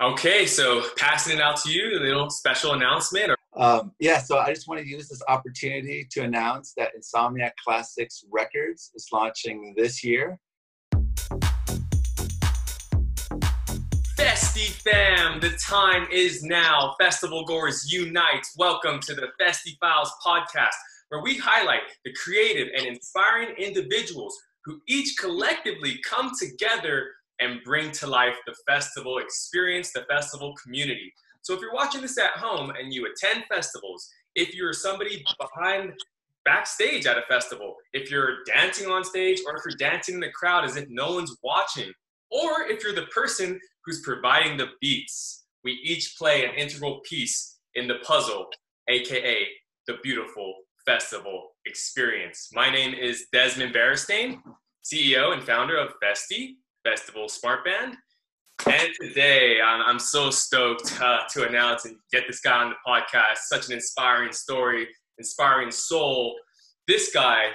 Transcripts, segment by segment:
Okay, so passing it out to you, a little special announcement. Um, yeah, so I just want to use this opportunity to announce that Insomniac Classics Records is launching this year. Festiie fam, the time is now. Festival goers unite. Welcome to the Festiie Files podcast, where we highlight the creative and inspiring individuals who each collectively come together and bring to life the festival experience, the festival community. So if you're watching this at home and you attend festivals, if you're somebody behind backstage at a festival, if you're dancing on stage or if you're dancing in the crowd as if no one's watching, or if you're the person who's providing the beats, we each play an integral piece in the puzzle, aka the beautiful festival experience. My name is Desmond Beristain, CEO and founder of Festiie, Festival Smart Band. And today, I'm, I'm so stoked uh, to announce and get this guy on the podcast. Such an inspiring story, inspiring soul. This guy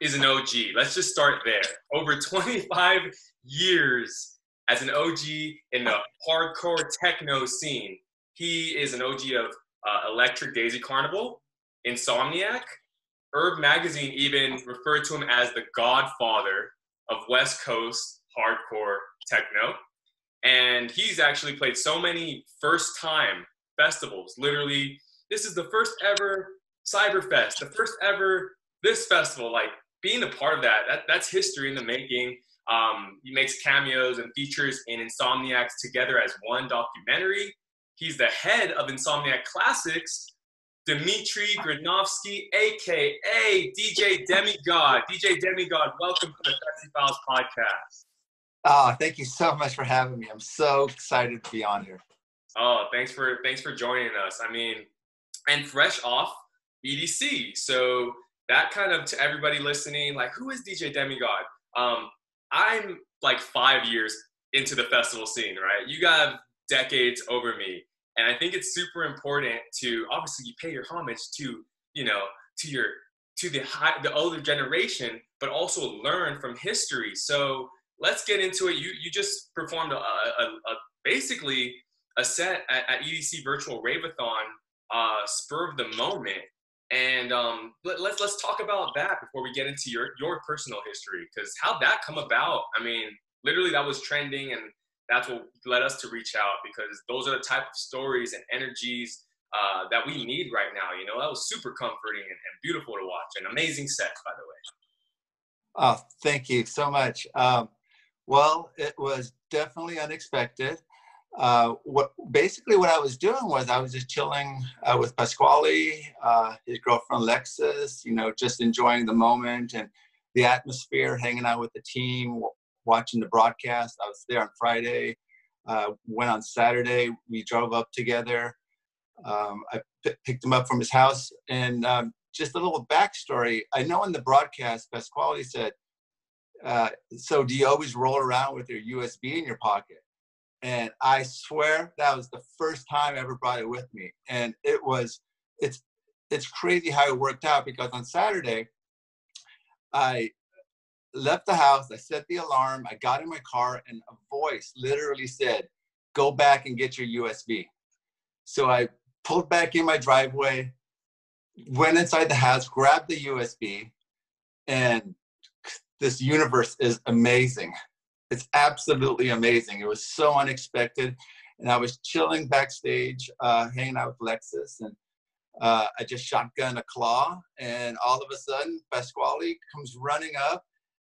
is an OG. Let's just start there. Over 25 years as an OG in the hardcore techno scene. He is an OG of uh, Electric Daisy Carnival, Insomniac. URB Magazine even referred to him as the godfather of West Coast hardcore techno. And he's actually played so many first time festivals. Literally, this is the first ever Cyberfest, the first ever this festival. Like being a part of that, that that's history in the making. Um, he makes cameos and features in Insomniacs together as one documentary. He's the head of Insomniac Classics, Dimitry Granovsky, aka DJ Demigod. DJ Demigod, welcome to the Festiie Files podcast. Oh, thank you so much for having me. I'm so excited to be on here. Oh, thanks for thanks for joining us. I mean, and fresh off EDC, so that kind of to everybody listening, like, who is DJ Demigod? Um, I'm like five years into the festival scene, right? You got decades over me, and I think it's super important to obviously you pay your homage to you know to your to the high the older generation, but also learn from history. So let's get into it. You you just performed a, a, a basically a set at, at, EDC Virtual Raveathon, uh, spur of the moment, and um, let, let's let's talk about that before we get into your your personal history, because how that come about? I mean, literally that was trending, and that's what led us to reach out because those are the type of stories and energies uh, that we need right now. You know, that was super comforting and, and beautiful to watch. An amazing set, by the way. Oh, thank you so much. Um, well, it was definitely unexpected. Uh, what basically what I was doing was I was just chilling uh, with Pasquale, uh, his girlfriend Lexus, you know, just enjoying the moment and the atmosphere, hanging out with the team, watching the broadcast. I was there on Friday, uh, went on Saturday. We drove up together. Um, I p- picked him up from his house, and um, just a little backstory. I know in the broadcast, Pasquale said, uh, so do you always roll around with your USB in your pocket? And I swear that was the first time I ever brought it with me. And it was, it's, it's crazy how it worked out because on Saturday, I left the house, I set the alarm, I got in my car, and a voice literally said, Go back and get your USB. So I pulled back in my driveway, went inside the house, grabbed the USB, and this universe is amazing. It's absolutely amazing. It was so unexpected. And I was chilling backstage, uh, hanging out with Lexus, and uh, I just shotgun a claw, and all of a sudden, Pasquale comes running up,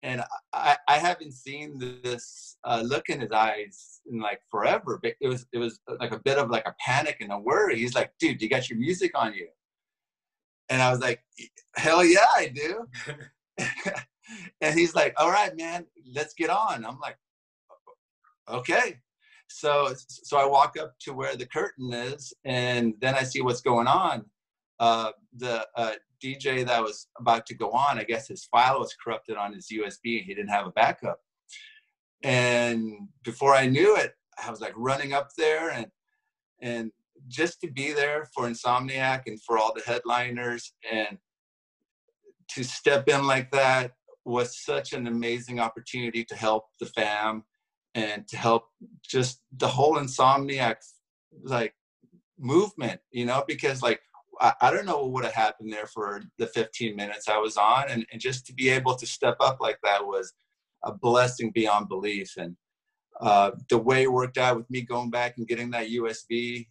and I, I haven't seen this uh, look in his eyes in like forever. But it was it was like a bit of like a panic and a worry. He's like, "Dude, you got your music on you?" And I was like, "Hell yeah, I do." and he's like, all right, man, let's get on. I'm like, okay. So, so I walk up to where the curtain is, and then I see what's going on. Uh, the uh, DJ that was about to go on, I guess his file was corrupted on his USB. and He didn't have a backup. And before I knew it, I was like running up there and and just to be there for Insomniac and for all the headliners and to step in like that was such an amazing opportunity to help the fam and to help just the whole insomniac like movement, you know, because like I, I don't know what would have happened there for the 15 minutes I was on. And, and just to be able to step up like that was a blessing beyond belief. And uh, the way it worked out with me going back and getting that USB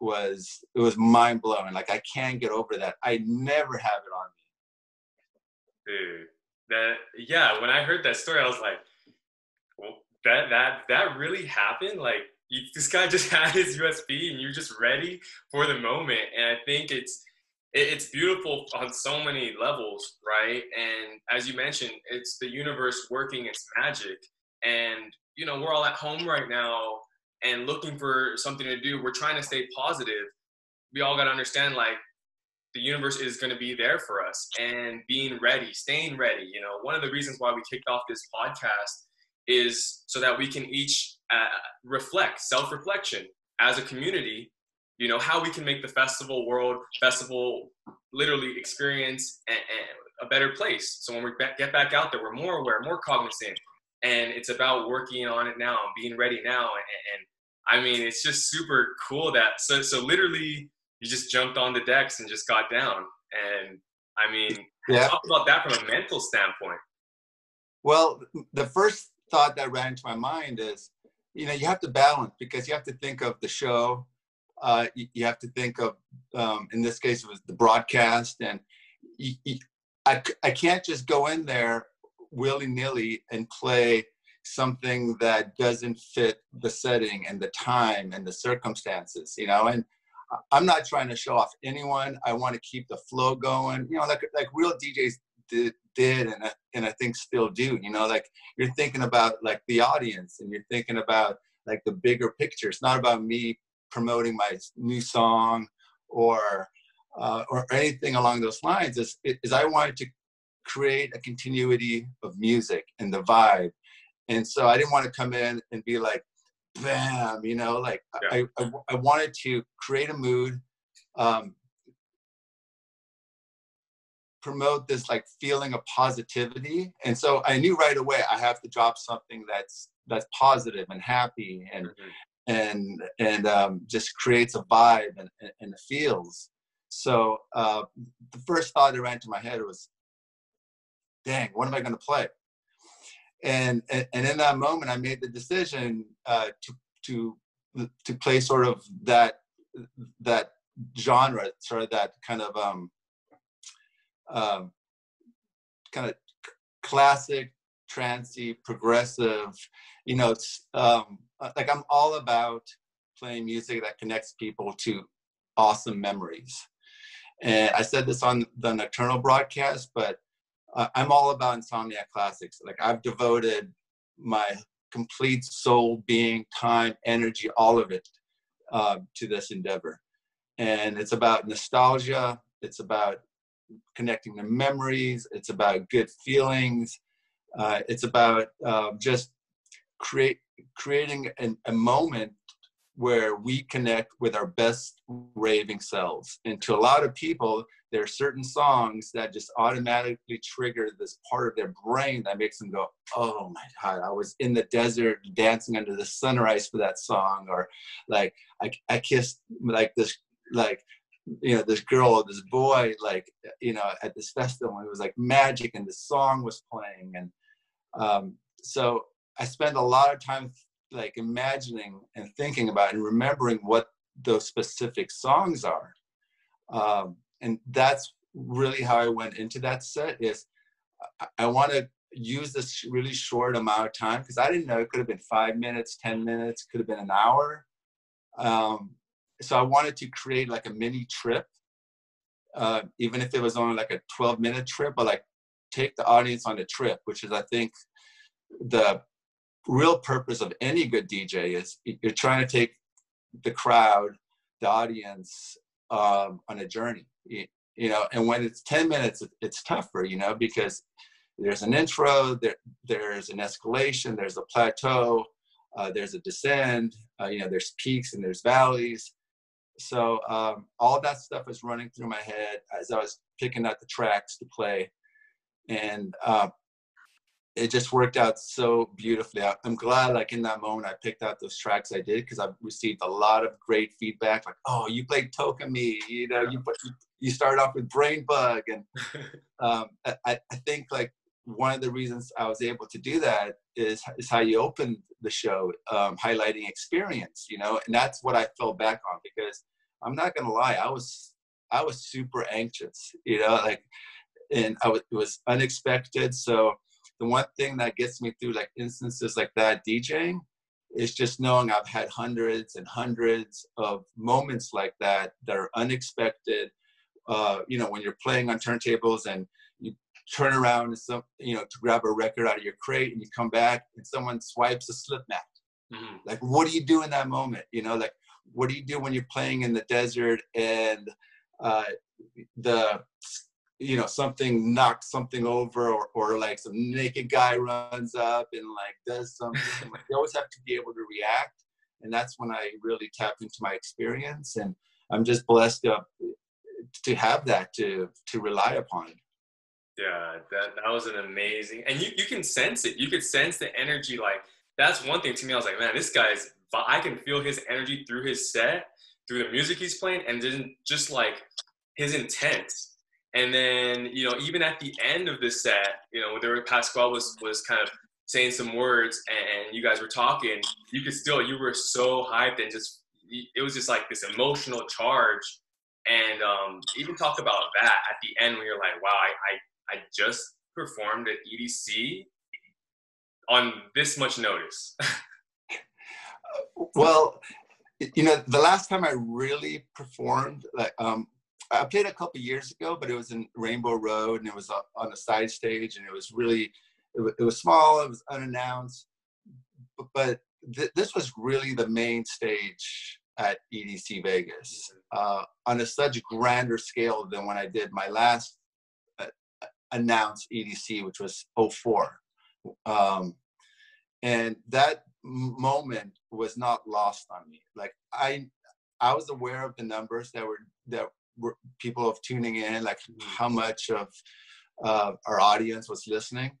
was it was mind blowing. Like I can't get over that. I never have it on me. Dude, that yeah. When I heard that story, I was like, well, that that that really happened. Like you, this guy just had his USB, and you're just ready for the moment. And I think it's it, it's beautiful on so many levels, right? And as you mentioned, it's the universe working its magic. And you know, we're all at home right now and looking for something to do. We're trying to stay positive. We all got to understand, like, the universe is going to be there for us and being ready, staying ready. You know, one of the reasons why we kicked off this podcast is so that we can each uh, reflect, self reflection as a community, you know, how we can make the festival world, festival literally experience a, a better place. So when we get back out there, we're more aware, more cognizant, and it's about working on it now and being ready now and, and I mean, it's just super cool that so so literally you just jumped on the decks and just got down. And I mean, yeah. talk about that from a mental standpoint. Well, the first thought that ran into my mind is, you know, you have to balance because you have to think of the show. Uh, you, you, have to think of, um, in this case, it was the broadcast, and you, you, I I can't just go in there willy nilly and play something that doesn't fit the setting and the time and the circumstances, you know. And I'm not trying to show off anyone. I want to keep the flow going, you know, like like real DJs did, did and I, and I think still do. You know, like you're thinking about like the audience and you're thinking about like the bigger picture. It's not about me promoting my new song or uh, or anything along those lines. Is is I wanted to create a continuity of music and the vibe. And so I didn't want to come in and be like, bam, you know, like yeah. I, I, I, wanted to create a mood, um, promote this like feeling of positivity. And so I knew right away I have to drop something that's, that's positive and happy and, mm-hmm. and, and um, just creates a vibe and, and, and feels. So uh, the first thought that ran to my head was, dang, what am I going to play? And, and, in that moment, I made the decision uh, to to to play sort of that that genre, sort of that kind of um, um, kind of classic, trancy, progressive. You know, it's um, like I'm all about playing music that connects people to awesome memories. And I said this on the Nocturnal broadcast, but uh, I'm all about Insomniac classics. Like I've devoted my complete soul, being, time, energy, all of it uh, to this endeavor. And it's about nostalgia. It's about connecting to memories. It's about good feelings. Uh, it's about uh, just create creating an, a moment where we connect with our best raving selves. And to a lot of people, there are certain songs that just automatically trigger this part of their brain that makes them go, oh my God, I was in the desert dancing under the sunrise for that song. Or like, I, I kissed like this, like, you know, this girl or this boy, like, you know, at this festival, it was like magic and the song was playing. And um, so I spend a lot of time like imagining and thinking about and remembering what those specific songs are. Um, and that's really how I went into that set is I, I want to use this really short amount of time because I didn't know it could have been five minutes, 10 minutes, could have been an hour. Um, so I wanted to create like a mini trip, uh, even if it was only like a 12 minute trip, but like take the audience on a trip, which is I think the real purpose of any good DJ is you're trying to take the crowd, the audience um, on a journey. You, you know and when it's 10 minutes it's tougher you know because there's an intro there, there's an escalation there's a plateau uh, there's a descent uh, you know there's peaks and there's valleys. So um, all that stuff is running through my head as i was picking out the tracks to play. And uh, it just worked out so beautifully. I, am glad, like in that moment, I picked out those tracks I did because I've received a lot of great feedback. Like, oh, you played Toca Me, you know, you you started off with Brainbug, and um, I, I think like one of the reasons I was able to do that is is how you opened the show, um, highlighting experience, you know, and that's what I fell back on because I'm not gonna lie, I was I was super anxious, you know, like, and I was it was unexpected, so the one thing that gets me through like instances like that DJing is just knowing I've had hundreds and hundreds of moments like that that are unexpected. Uh, you know, when you're playing on turntables and you turn around and some, you know, to grab a record out of your crate and you come back and someone swipes a slip mat. Mm-hmm. Like, what do you do in that moment? You know, like, what do you do when you're playing in the desert and uh, the you know something knocks something over or, or like some naked guy runs up and like does something like you always have to be able to react and that's when i really tap into my experience and i'm just blessed to, to have that to to rely upon. Yeah that that was an amazing and you, you can sense it you could sense the energy like that's one thing to me i was like man this guy's i can feel his energy through his set through the music he's playing and then just like his intent and then, you know, even at the end of the set, you know, there Pasquale was was kind of saying some words and you guys were talking, you could still you were so hyped and just it was just like this emotional charge. And um, even talk about that at the end when you're like, wow, I, I, I just performed at EDC on this much notice. well, you know, the last time I really performed, like, um, I played a couple years ago, but it was in Rainbow Road and it was on a side stage and it was really, it, was small, it was unannounced, but th- this was really the main stage at EDC Vegas uh, on a such grander scale than when I did my last uh, announced EDC, which was 04. Um, and that moment was not lost on me. Like I, I was aware of the numbers that were that people of tuning in, like mm-hmm. how much of uh, our audience was listening.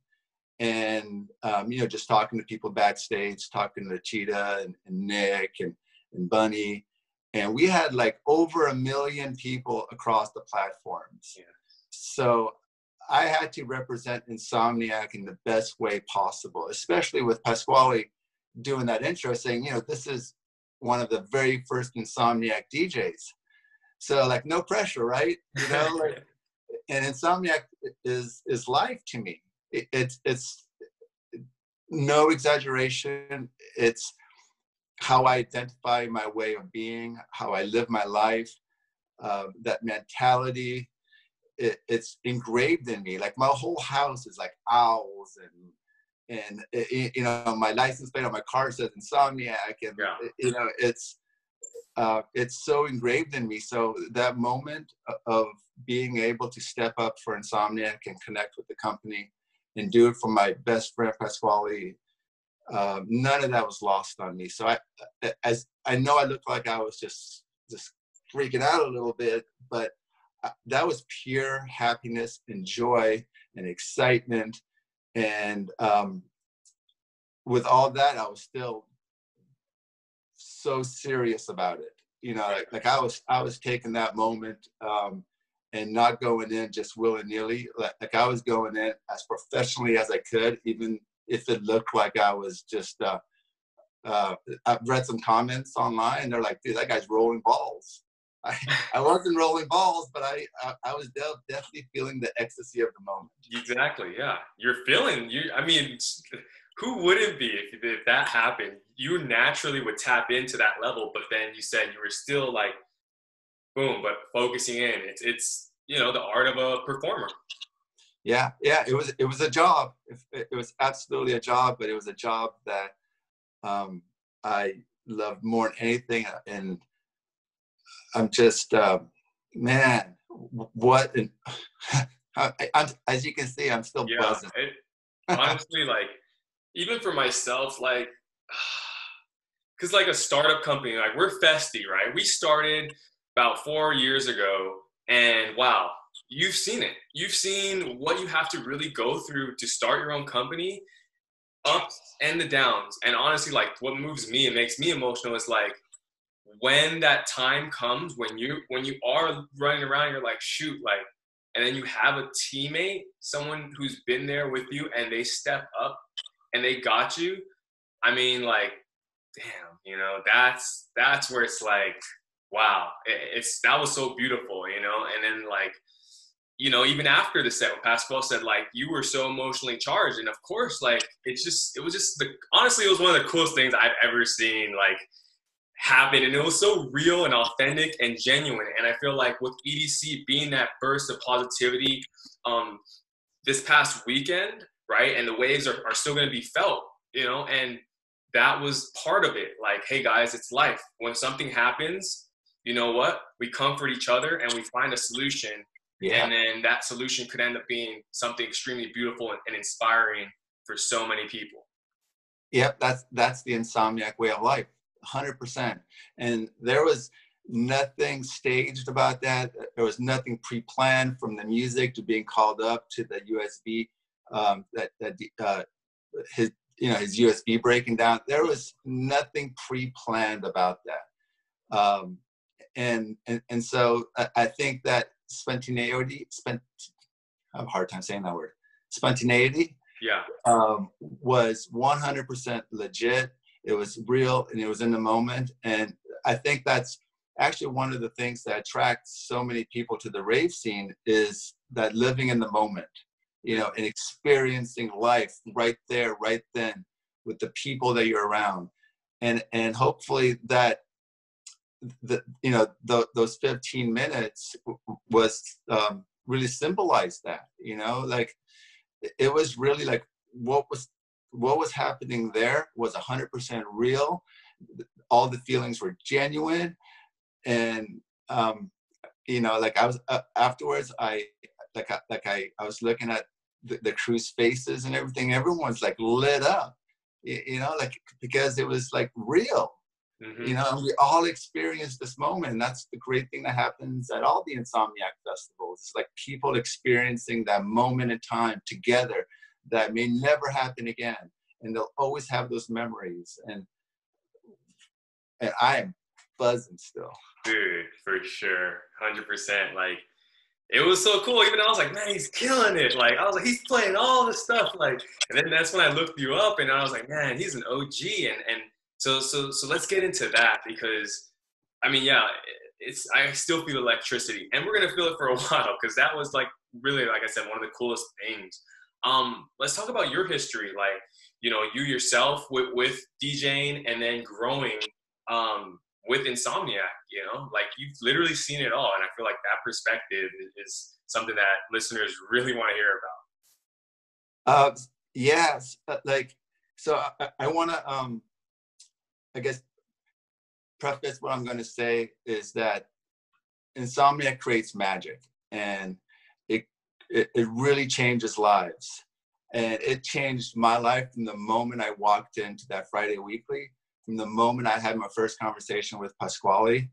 And, um, you know, just talking to people backstage, talking to Cheetah and, and Nick and, and Bunny. And we had like over a million people across the platforms. Yeah. So I had to represent Insomniac in the best way possible, especially with Pasquale doing that intro saying, you know, this is one of the very first Insomniac DJs. So like no pressure, right? You know, like, and insomniac is is life to me. It, it's it's no exaggeration. It's how I identify my way of being, how I live my life. Uh, that mentality, it, it's engraved in me. Like my whole house is like owls and and it, you know my license plate on my car says insomniac and yeah. Eh, you know it's uh, it's so engraved in me. So that moment of being able to step up for Insomniac and connect with the company and do it for my best friend Pasquale, uh, none of that was lost on me. So I, as I know, I looked like I was just just freaking out a little bit, but that was pure happiness and joy and excitement. And um, with all that, I was still so serious about it. You know, like, like I was I was taking that moment um, and not going in just willy nilly. Like, like I was going in as professionally as I could, even if it looked like I was just. Uh, uh, I've read some comments online. They're like, "Dude, that guy's rolling balls." I, I wasn't rolling balls, but I, I, I was definitely feeling the ecstasy of the moment. Exactly. Yeah, you're feeling. You. I mean, who wouldn't be if, if that happened? You naturally would tap into that level, but then you said you were still like, boom, but focusing in. It's it's you know the art of a performer. Yeah, yeah. It was it was a job. It, was absolutely a job, but it was a job that um, I loved more than anything, and I'm just uh, man, what? And I, as you can see, I'm still yeah, buzzing. It, honestly, like even for myself, like, because like a startup company, like we're Festiie, right? We started about four years ago, and wow, you've seen it. You've seen what you have to really go through to start your own company, ups and the downs. And honestly, like what moves me and makes me emotional is like when that time comes when you when you are running around, you're like, shoot, like, and then you have a teammate, someone who's been there with you, and they step up and they got you. I mean, like, damn, you know, that's that's where it's like, wow, it's that was so beautiful, you know, and then like you know, even after the set, when Pasquale said like you were so emotionally charged, and of course, like it's just it was just the honestly it was one of the coolest things I've ever seen like happen, and it was so real and authentic and genuine. And I feel like with EDC being that burst of positivity, um, this past weekend, right, and the waves are, are still going to be felt, you know, and that was part of it. Like, hey guys, it's life. When something happens, you know what? We comfort each other and we find a solution yeah. And then that solution could end up being something extremely beautiful and, and inspiring for so many people. Yep, that's that's the insomniac way of life, hundred percent. And there was nothing staged about that. There was nothing pre-planned from the music to being called up to the USB um, that that uh, his you know his USB breaking down. There was nothing pre-planned about that. Um, and, and and so I, I think that spontaneity, spent, I have a hard time saying that word, spontaneity. Yeah. Um, was 100% legit. It was real and it was in the moment. And I think that's actually one of the things that attracts so many people to the rave scene is that living in the moment, you know, and experiencing life right there, right then with the people that you're around. And, and hopefully that the you know the, those 15 minutes was um, really symbolized that you know like it was really like what was what was happening there was 100% real all the feelings were genuine and um you know like i was uh, afterwards i like I, like i i was looking at the, the crew's faces and everything everyone's like lit up you, know like because it was like real Mm-hmm. You know, and we all experienced this moment. And that's the great thing that happens at all the Insomniac festivals. It's like people experiencing that moment in time together that may never happen again. And they'll always have those memories. And and I am buzzing still. Dude, for sure. 100%. Like, it was so cool. Even I was like, man, he's killing it. Like, I was like, he's playing all the stuff. Like, and then that's when I looked you up and I was like, man, he's an OG. And, and so so so let's get into that because I mean yeah it's I still feel electricity and we're gonna feel it for a while because that was like really like I said one of the coolest things. Um, let's talk about your history, like you know you yourself with with DJing and then growing um, with Insomniac. You know, like you've literally seen it all, and I feel like that perspective is something that listeners really want to hear about. Uh, yes, uh, like so I, I want to um, I guess, preface what I'm going to say is that insomnia creates magic and it, it, it really changes lives. And it changed my life from the moment I walked into that Friday Weekly, from the moment I had my first conversation with Pasquale.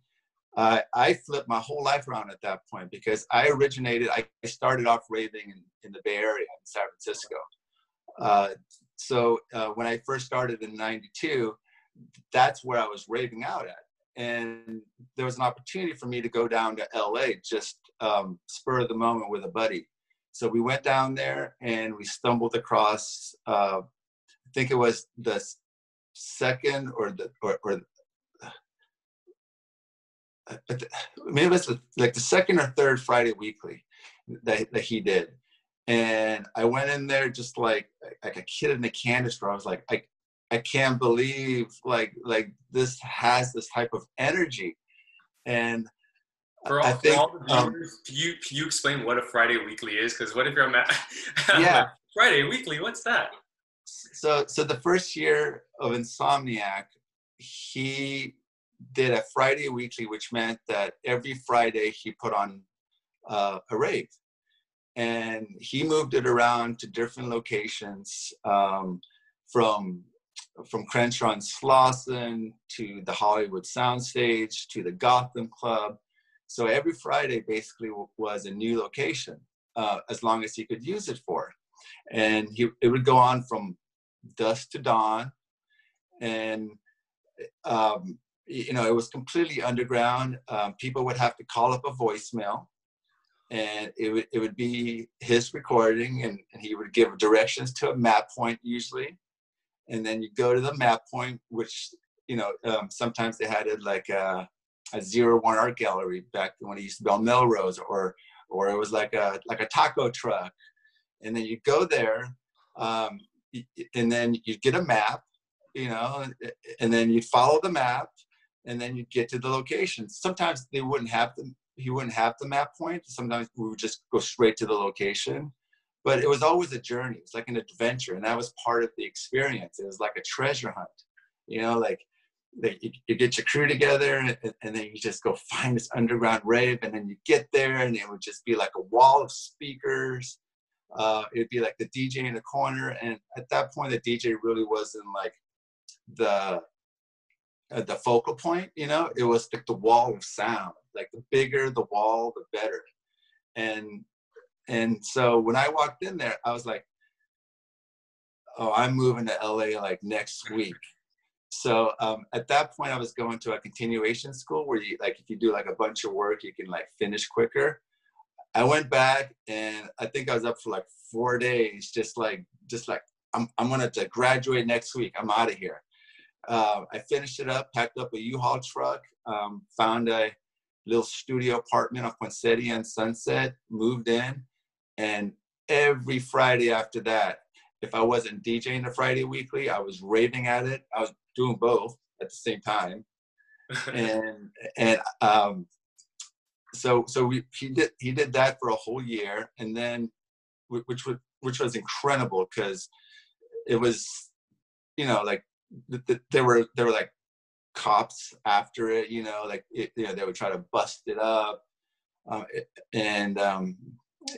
Uh, I flipped my whole life around at that point because I originated, I started off raving in, in the Bay Area in San Francisco. Uh, so uh, when I first started in 92, that's where I was raving out at. And there was an opportunity for me to go down to LA, just um, spur of the moment with a buddy. So we went down there and we stumbled across, uh, I think it was the second or the, or, or uh, maybe it was like the second or third Friday weekly that, that he did. And I went in there just like like a kid in a candy store. I was like, I, I can't believe like like this has this type of energy, and for all, I think, for all the um, viewers, um, can you can you explain what a Friday Weekly is? Because what if you're a yeah Friday Weekly? What's that? So so the first year of Insomniac, he did a Friday Weekly, which meant that every Friday he put on uh, a rave, and he moved it around to different locations um, from from Crenshaw and Slauson to the Hollywood Soundstage to the Gotham Club. So every Friday basically was a new location, uh, as long as he could use it for. And he, it would go on from dusk to dawn. And, um, you know, it was completely underground. Um, people would have to call up a voicemail and it would, it would be his recording and, and he would give directions to a map point usually. And then you go to the map point, which, you know, um, sometimes they had it like a, a zero one art gallery back when it used to be on Melrose or, or it was like a, like a taco truck. And then you go there um, and then you get a map, you know, and then you follow the map and then you get to the location. Sometimes they wouldn't have the he wouldn't have the map point. Sometimes we would just go straight to the location. But it was always a journey. It was like an adventure, and that was part of the experience. It was like a treasure hunt, you know, like, like you, you get your crew together, and, and, then you just go find this underground rave, and then you get there, and it would just be like a wall of speakers. Uh, it'd be like the DJ in the corner, and at that point, the DJ really wasn't like the uh, the focal point. You know, it was like the wall of sound like the bigger the wall, the better. And and so when I walked in there, I was like, oh, I'm moving to LA like next week. So um, at that point, I was going to a continuation school where you like if you do like a bunch of work, you can like finish quicker. I went back and I think I was up for like four days, just like just like I'm I'm gonna to graduate next week. I'm out of here. Uh, I finished it up, packed up a U-Haul truck, um, found a little studio apartment on Poinsettia and Sunset, moved in, and every Friday after that, if I wasn't DJing the Friday weekly, I was raving at it. I was doing both at the same time, and and um, so so we he did he did that for a whole year, and then which was which was incredible because it was you know like there were there were like cops after it, you know, like, it, you know, they would try to bust it up. Um, and, um,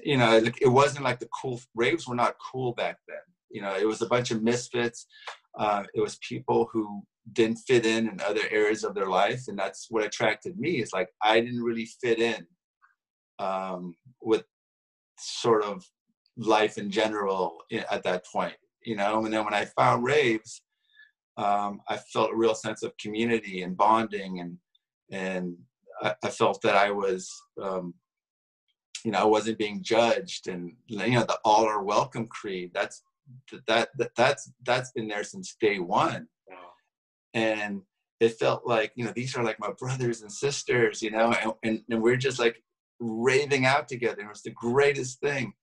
you know, it, it wasn't like the cool, raves were not cool back then. You know, it was a bunch of misfits. Uh, it was people who didn't fit in in other areas of their life. And that's what attracted me is like, I didn't really fit in um, with sort of life in general at that point, you know, and then when I found raves, um, I felt a real sense of community and bonding, and and I, I felt that I was, um, you know, I wasn't being judged, and you know, the all are welcome creed. That's that, that that's that's been there since day one. And it felt like you know these are like my brothers and sisters, you know, and, and, and we're just like raving out together. It was the greatest thing,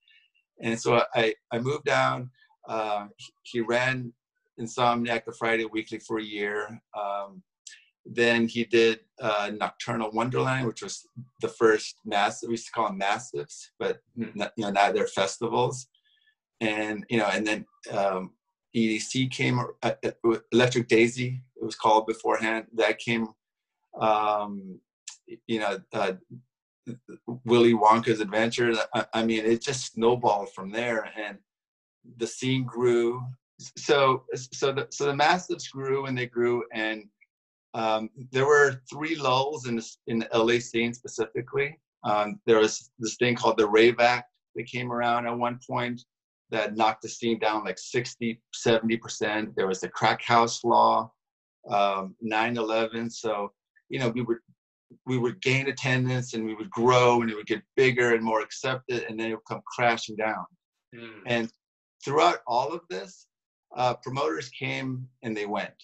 and so I I moved down. Uh, he ran Insomniac the Friday Weekly for a year. Um, then he did uh, Nocturnal Wonderland, which was the first massive. We used to call them massives, but you know now they're festivals. And you know, and then um, EDC came. Uh, uh, Electric Daisy, it was called beforehand. That came. Um, you know, uh, Willy Wonka's Adventure. I, I mean, it just snowballed from there, and the scene grew so so the so the massives grew and they grew and um, there were three lulls in the, in the LA scene specifically. Um, there was this thing called the Rave Act that came around at one point that knocked the scene down like 60, 70%. There was the crack house law, um, 9-11. So, you know, we would we would gain attendance and we would grow and it would get bigger and more accepted and then it would come crashing down. Mm. And throughout all of this, uh, promoters came and they went.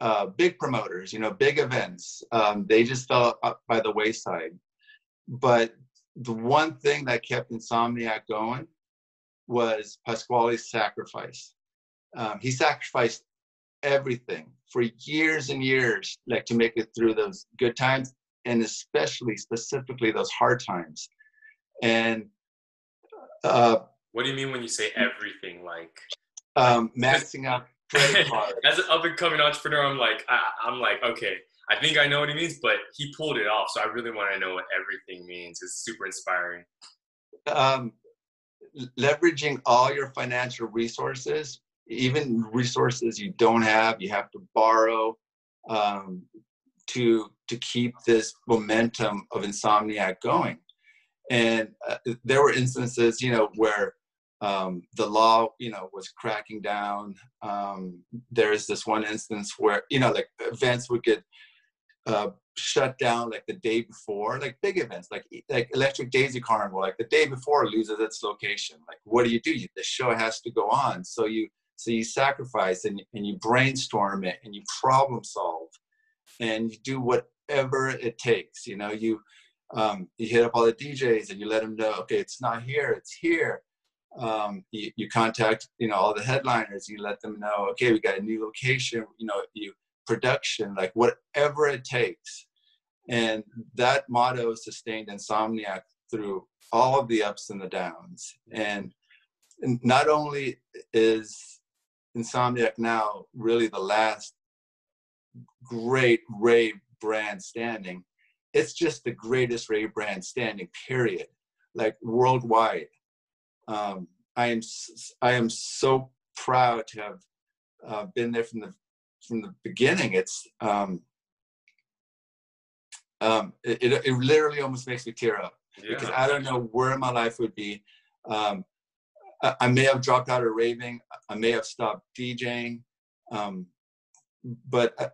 Uh, big promoters, you know, big events, um, they just fell up by the wayside. But the one thing that kept Insomniac going was Pasquale's sacrifice. Um, he sacrificed everything for years and years, like to make it through those good times, and especially, specifically, those hard times. And uh, what do you mean when you say everything? Like um, maxing out credit cards. As an up and coming entrepreneur, I'm like, I, I'm like, okay, I think I know what he means, but he pulled it off. So I really want to know what everything means. It's super inspiring. Um, leveraging all your financial resources, even resources you don't have, you have to borrow. Um, to to keep this momentum of insomniac going and uh, there were instances you know where um, the law you know was cracking down um, there's this one instance where you know like events would get uh, shut down like the day before like big events like like electric daisy carnival like the day before loses its location like what do you do you, the show has to go on so you so you sacrifice and, and you brainstorm it and you problem solve and you do whatever it takes. You know, you um, you hit up all the DJs and you let them know, okay, it's not here, it's here. Um, you, you contact, you know, all the headliners. You let them know, okay, we got a new location. You know, you production, like whatever it takes. And that motto sustained Insomniac through all of the ups and the downs. And not only is Insomniac now really the last great rave brand standing. It's just the greatest rave brand standing, period. Like worldwide. Um, I am I am so proud to have uh, been there from the from the beginning. It's um, um, it, it, it literally almost makes me tear up yeah. because I don't know where my life would be. Um, I may have dropped out of raving. I may have stopped DJing. Um, but uh,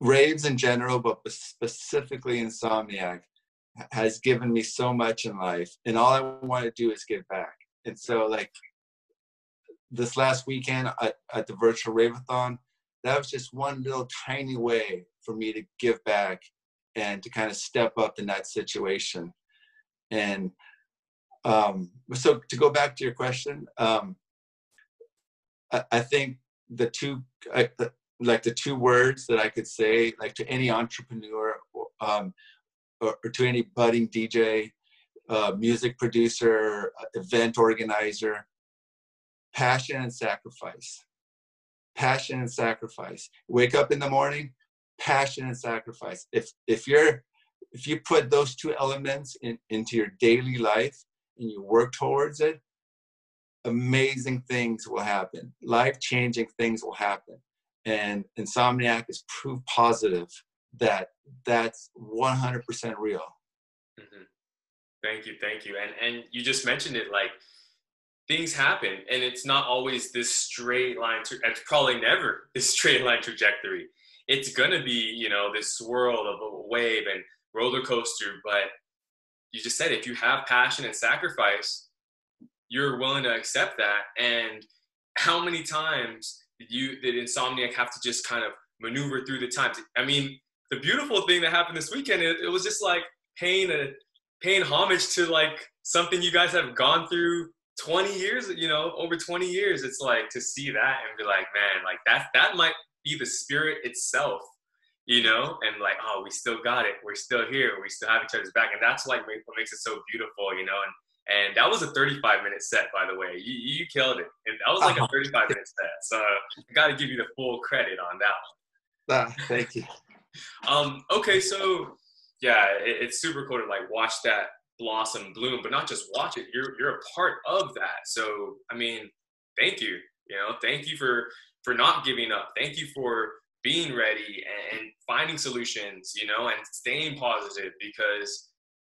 raves in general, but specifically Insomniac, has given me so much in life. And all I want to do is give back. And so, like, this last weekend at, at the virtual Raveathon, that was just one little tiny way for me to give back and to kind of step up in that situation. And um, so to go back to your question, um, I, I, think the two, I, the, like the two words that I could say, like to any entrepreneur um, or, or, to any budding DJ, uh, music producer, event organizer, passion and sacrifice. Passion and sacrifice. Wake up in the morning, passion and sacrifice. If if you're if you put those two elements in, into your daily life, and you work towards it, amazing things will happen. Life changing things will happen. And Insomniac is proof positive that that's 100% real. Mm-hmm. Thank you. Thank you. And, and you just mentioned it like things happen and it's not always this straight line. It's probably never this straight line trajectory. It's to be, you know, this swirl of a wave and roller coaster, but you just said if you have passion and sacrifice, you're willing to accept that. And how many times did you did Insomniac have to just kind of maneuver through the times? I mean, the beautiful thing that happened this weekend, it, it was just like paying a paying homage to like something you guys have gone through 20 years, you know, over 20 years. It's like to see that and be like, man, like that that might be the spirit itself you know, and like, oh, we still got it. We're still here. We still have each other's back. And that's like what makes it so beautiful, you know. And and that was a 35 minute set, by the way. You you killed it. And that was like a 35 minute set. So I got to give you the full credit on that one. Uh, thank you. um. Okay. So yeah, it, it's super cool to like watch that blossom bloom, but not just watch it. You're you're a part of that. So I mean, thank you. You know, thank you for for not giving up. Thank you for being ready and finding solutions, you know, and staying positive because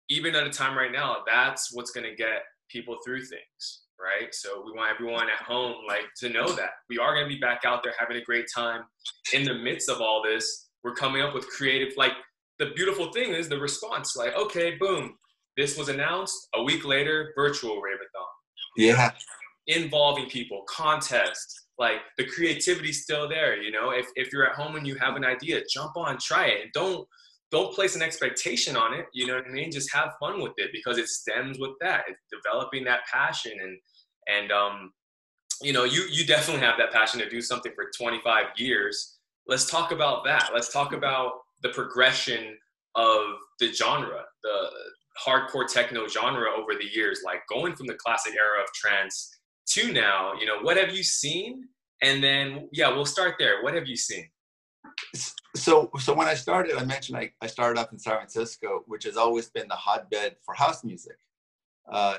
even at a time right now, that's what's going to get people through things, right? So we want everyone at home like to know that we are going to be back out there having a great time in the midst of all this. We're coming up with creative like the beautiful thing is the response like okay, boom, this was announced a week later, virtual Raveathon. Yeah. Involving people, contests, like the creativity's still there you know? If, if you're at home and you have an idea jump on try it. And don't don't place an expectation on it you know what i mean? Just have fun with it because it stems with that. It's developing that passion and and um you know you you definitely have that passion to do something for 25 years. Let's talk about that. Let's talk about the progression of the genre the hardcore techno genre over the years like going from the classic era of trance to now, you know, what have you seen? And then, yeah, we'll start there. What have you seen? So, so when I started, I mentioned I, I started up in San Francisco, which has always been the hotbed for house music. Uh,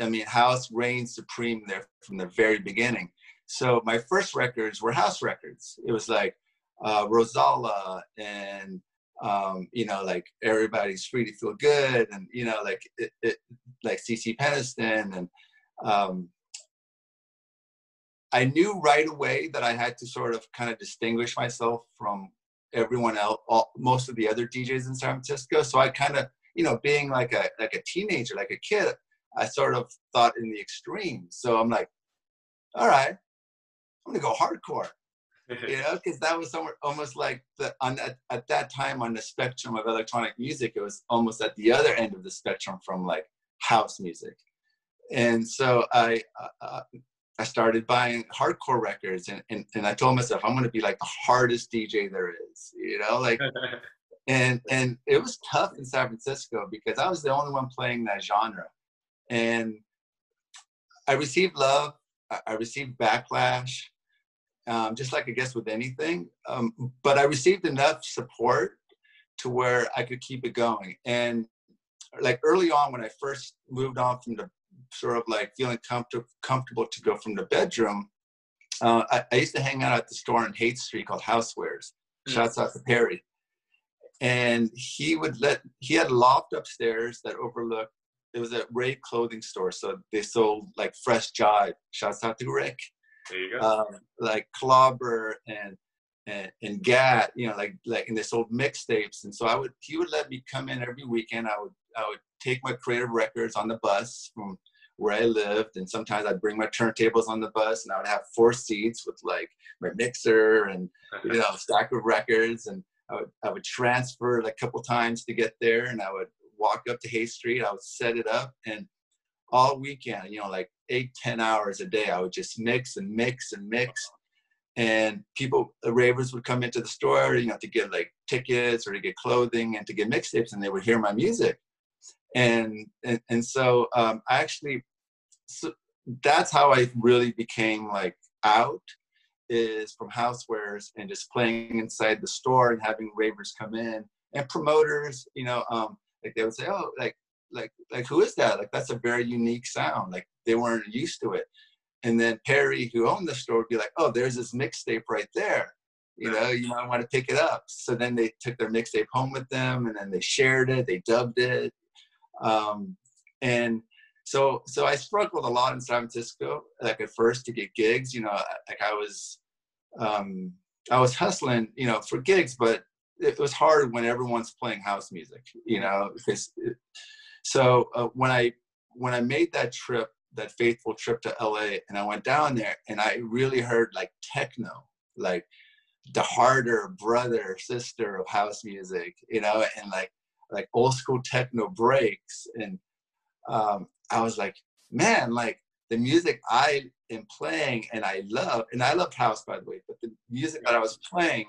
I mean, house reigned supreme there from the very beginning. So my first records were house records. It was like uh, Rozalla and um, you know, like everybody's free to feel good, and you know, like it, it like CeCe Peniston, and um, I knew right away that I had to sort of kind of distinguish myself from everyone else, all, most of the other DJs in San Francisco. So I kind of, you know, being like a like a teenager, like a kid, I sort of thought in the extreme. So I'm like, all right, I'm gonna go hardcore you know, because that was somewhere almost like the on at, at that time on the spectrum of electronic music, it was almost at the other end of the spectrum from like house music, and so I uh, uh I started buying hardcore records, and, and and I told myself I'm going to be like the hardest DJ there is, you know, like. and and it was tough in San Francisco because I was the only one playing that genre, and I received love, I received backlash, um, just like I guess with anything. Um, but I received enough support to where I could keep it going. And like early on, when I first moved on from the sort of like feeling comfortable comfortable to go from the bedroom, uh, I, I, used to hang out at the store on Haight Street called Housewares. Mm. Shouts out to Perry. And he would let he had a loft upstairs that overlooked. It was a Ray clothing store, so they sold like fresh jive. Shouts out to Rick there you go. Um, like Clobber and, and and Gat, you know, like like and they sold mixtapes, and so I would he would let me come in every weekend. I would I would take my creative records on the bus from where I lived, and sometimes I'd bring my turntables on the bus, and I would have four seats with like my mixer and you know stack of records, and I would I would transfer like a couple times to get there, and I would walk up to Haight Street, I would set it up, and all weekend, you know, like eight, ten hours a day. I would just mix and mix and mix. And people, the ravers would come into the store, you know, to get like tickets or to get clothing and to get mixtapes, and they would hear my music. And and, and so um, I actually, so that's how I really became like out is from housewares and just playing inside the store and having ravers come in and promoters, you know, um, like they would say, oh, like like like who is that? Like that's a very unique sound. Like they weren't used to it. And then Perry, who owned the store, would be like, oh, there's this mixtape right there. You know, you might want to pick it up. So then they took their mixtape home with them, and then they shared it. They dubbed it, um, and so so I struggled a lot in San Francisco. Like at first to get gigs, you know, like I was um, I was hustling, you know, for gigs, but it was hard when everyone's playing house music, you know, because so uh, when I when I made that trip, that faithful trip to LA, and I went down there, and I really heard like techno, like the harder brother sister of house music, you know, and like like old school techno breaks, and um, I was like, man, like the music I am playing and I love, and I love house by the way, but the music that I was playing,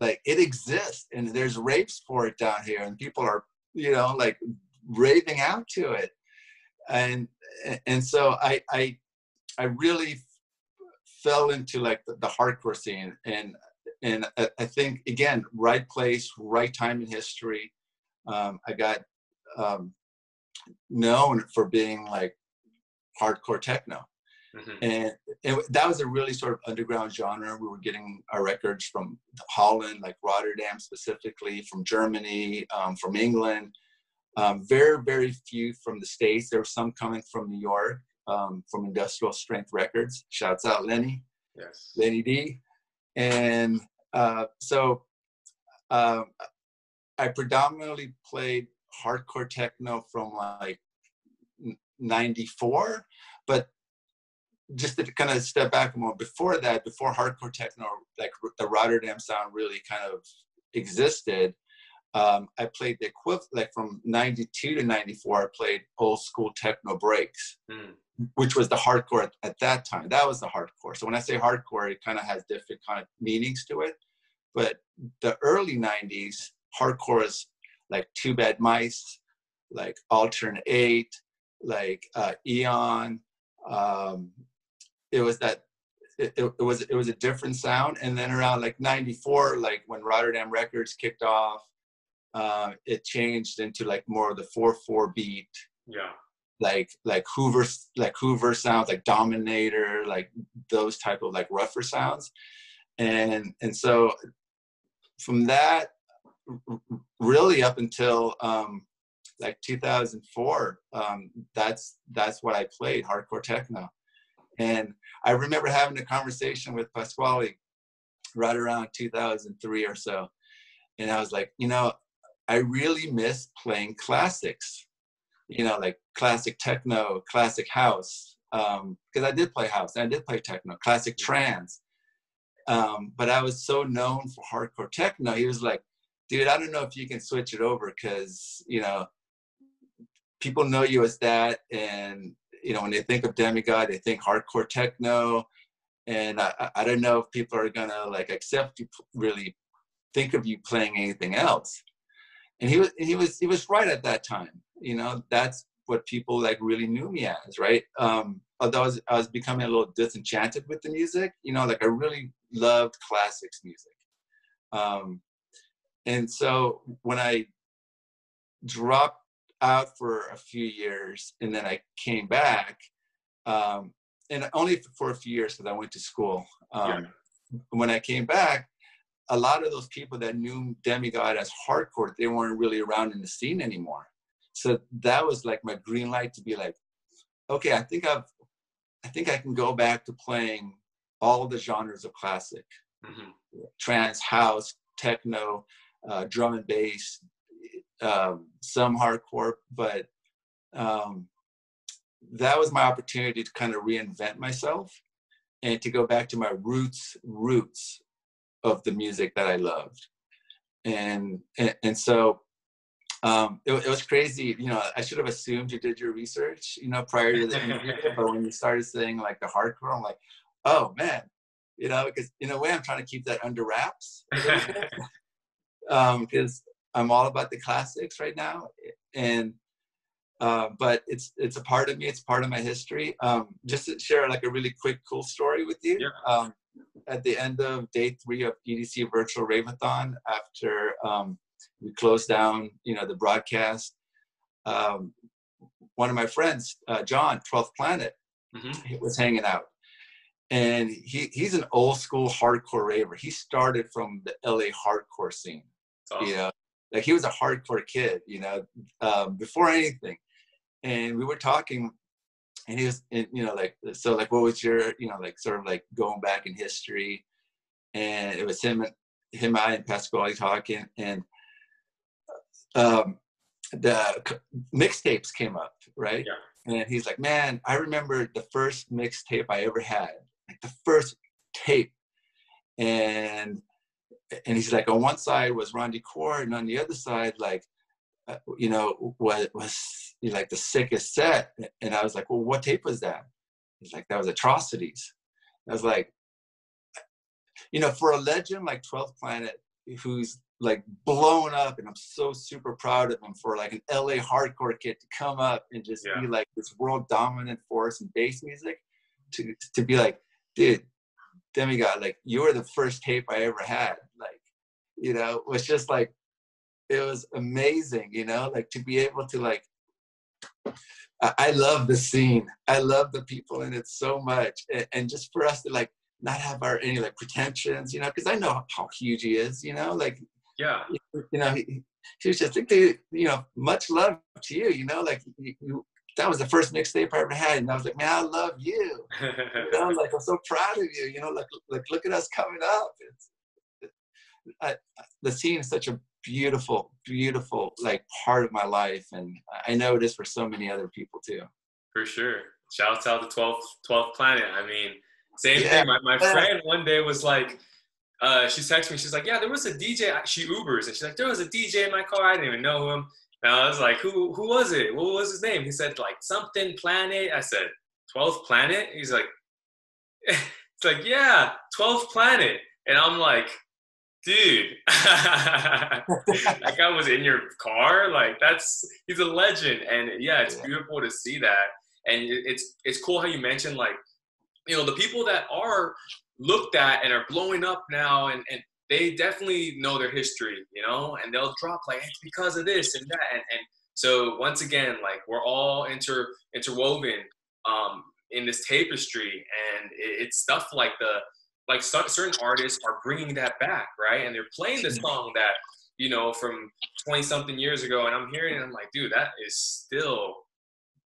like it exists, and there's rapes for it down here, and people are, you know, like raving out to it. And and so i i i really fell into like the, the hardcore scene. And and I, think again right place right time in history um, i got um, known for being like hardcore techno mm-hmm. and it, that was a really sort of underground genre we were getting our records from holland like rotterdam specifically from germany um, from england um, very, very few from the States. There were some coming from New York, um, from Industrial Strength Records. Shouts out Lenny. Yes. Lenny D. And uh, so uh, I predominantly played hardcore techno from like 94, but just to kind of step back a moment, before that, before hardcore techno, like the Rotterdam sound really kind of existed, um, I played the equivalent, like from 92 to 94, I played old school techno breaks, mm. which was the hardcore at, at, that time. That was the hardcore. So when I say hardcore, it kind of has different kind of meanings to it. But the early 90s, hardcore is like Two Bad Mice, like Altern 8, like uh, Eon. Um, it was that it, it, was it was a different sound and then around like 94 like when rotterdam records kicked off uh, it changed into like more of the four four beat. Yeah. Like like Hoover like Hoover sounds like Dominator like those type of like rougher sounds, and and so from that really up until um, like 2004 um, that's that's what i played hardcore techno. And i remember having a conversation with pasquale right around 2003 or so. And i was like you know i really miss playing classics you know like classic techno classic house because um, i did play house and i did play techno classic trance. Um, but i was so known for hardcore techno he was like dude i don't know if you can switch it over because you know people know you as that and you know when they think of demigod they think hardcore techno and i, I don't know if people are gonna like accept you really think of you playing anything else. And he was he was he was right at that time you know that's what people like really knew me as right? Um although I was, I was becoming a little disenchanted with the music you know like i really loved classics music. Um and so when i dropped out for a few years and then I came back. Um, and only for a few years because I went to school. Um, yeah. When I came back, a lot of those people that knew Demigod as hardcore, they weren't really around in the scene anymore. So that was like my green light to be like, okay, I think I've, I think I can go back to playing all the genres of classic, mm-hmm. trance, house, techno, uh, drum and bass, um, some hardcore, but um, that was my opportunity to kind of reinvent myself and to go back to my roots roots of the music that I loved. And and, and so um, it, it, was crazy. You know, I should have assumed you did your research, you know, prior to the interview. but when you started saying like the hardcore, I'm like, oh man, you know, because in a way I'm trying to keep that under wraps. Um, because I'm all about the classics right now, and uh, but it's it's a part of me. It's part of my history. Um, just to share like a really quick, cool story with you. Yeah. Um, at the end of day three of EDC Virtual Raveathon, after um, we closed down, you know, the broadcast, um, one of my friends, uh, John, 12th Planet, mm-hmm. was hanging out. And he, he's an old school hardcore raver. He started from the LA hardcore scene. Awesome. You know, like he was a hardcore kid, you know, um, before anything. And we were talking, and he was, and, you know, like so, like what was your, you know, like sort of like going back in history, and it was him, him, I, and Pasquale talking, and um, the mixtapes came up, right? Yeah. And he's like, man, I remember the first mixtape I ever had, like the first tape, and and he's like, on one side was Randy Core, and on the other side, like, uh, you know, what was like the sickest set. And I was like, well, what tape was that? He's like, that was Atrocities. I was like, you know, for a legend like 12th Planet, who's like blown up, and I'm so super proud of him for like an LA hardcore kid to come up and just yeah. be like this world dominant force in bass music, to to be like, dude, demigod, like you were the first tape I ever had like you know, it was just like, it was amazing, you know, like to be able to like, I love the scene. I love the people in it so much. And just for us to like not have our any like pretensions, you know, because I know how huge he is, you know, like, yeah, you know, he, he was just like, you know, much love to you, you know, like you, you, that was the first mixtape I ever had, and I was like, man, I love you. you know, like I'm so proud of you. You know, like like look at us coming up. It's I, the scene is such a beautiful, beautiful like part of my life, and I know it is for so many other people too. For sure. Shouts out to 12th, 12th Planet. I mean, same yeah. thing. My, my friend one day was like, uh, she texted me. She's like, "Yeah, there was a DJ. She Ubers, and she's like, there was a DJ in my car. I didn't even know him." And I was like, "Who? Who was it? What was his name?" He said, "Like something Planet." I said, "12th Planet." He's like, "It's like yeah, 12th Planet." And I'm like, dude that guy was in your car like that's he's a legend and yeah it's beautiful to see that and it's it's cool how you mentioned like you know the people that are looked at and are blowing up now and, and they definitely know their history you know and they'll drop like it's because of this and that and, and so once again like we're all inter interwoven um in this tapestry and it's stuff like the like certain artists are bringing that back, right? And they're playing the song that you know, from 20 something years ago, and I'm hearing it, I'm like, dude, that is still